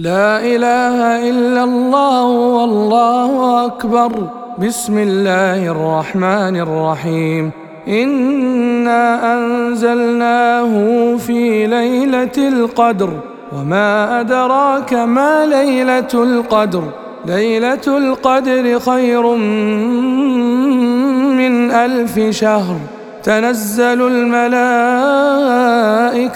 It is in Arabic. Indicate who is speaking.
Speaker 1: لا إله إلا الله والله أكبر. بسم الله الرحمن الرحيم. إنا أنزلناه في ليلة القدر. وما أدراك ما ليلة القدر. ليلة القدر خير من ألف شهر. تنزل الملائكة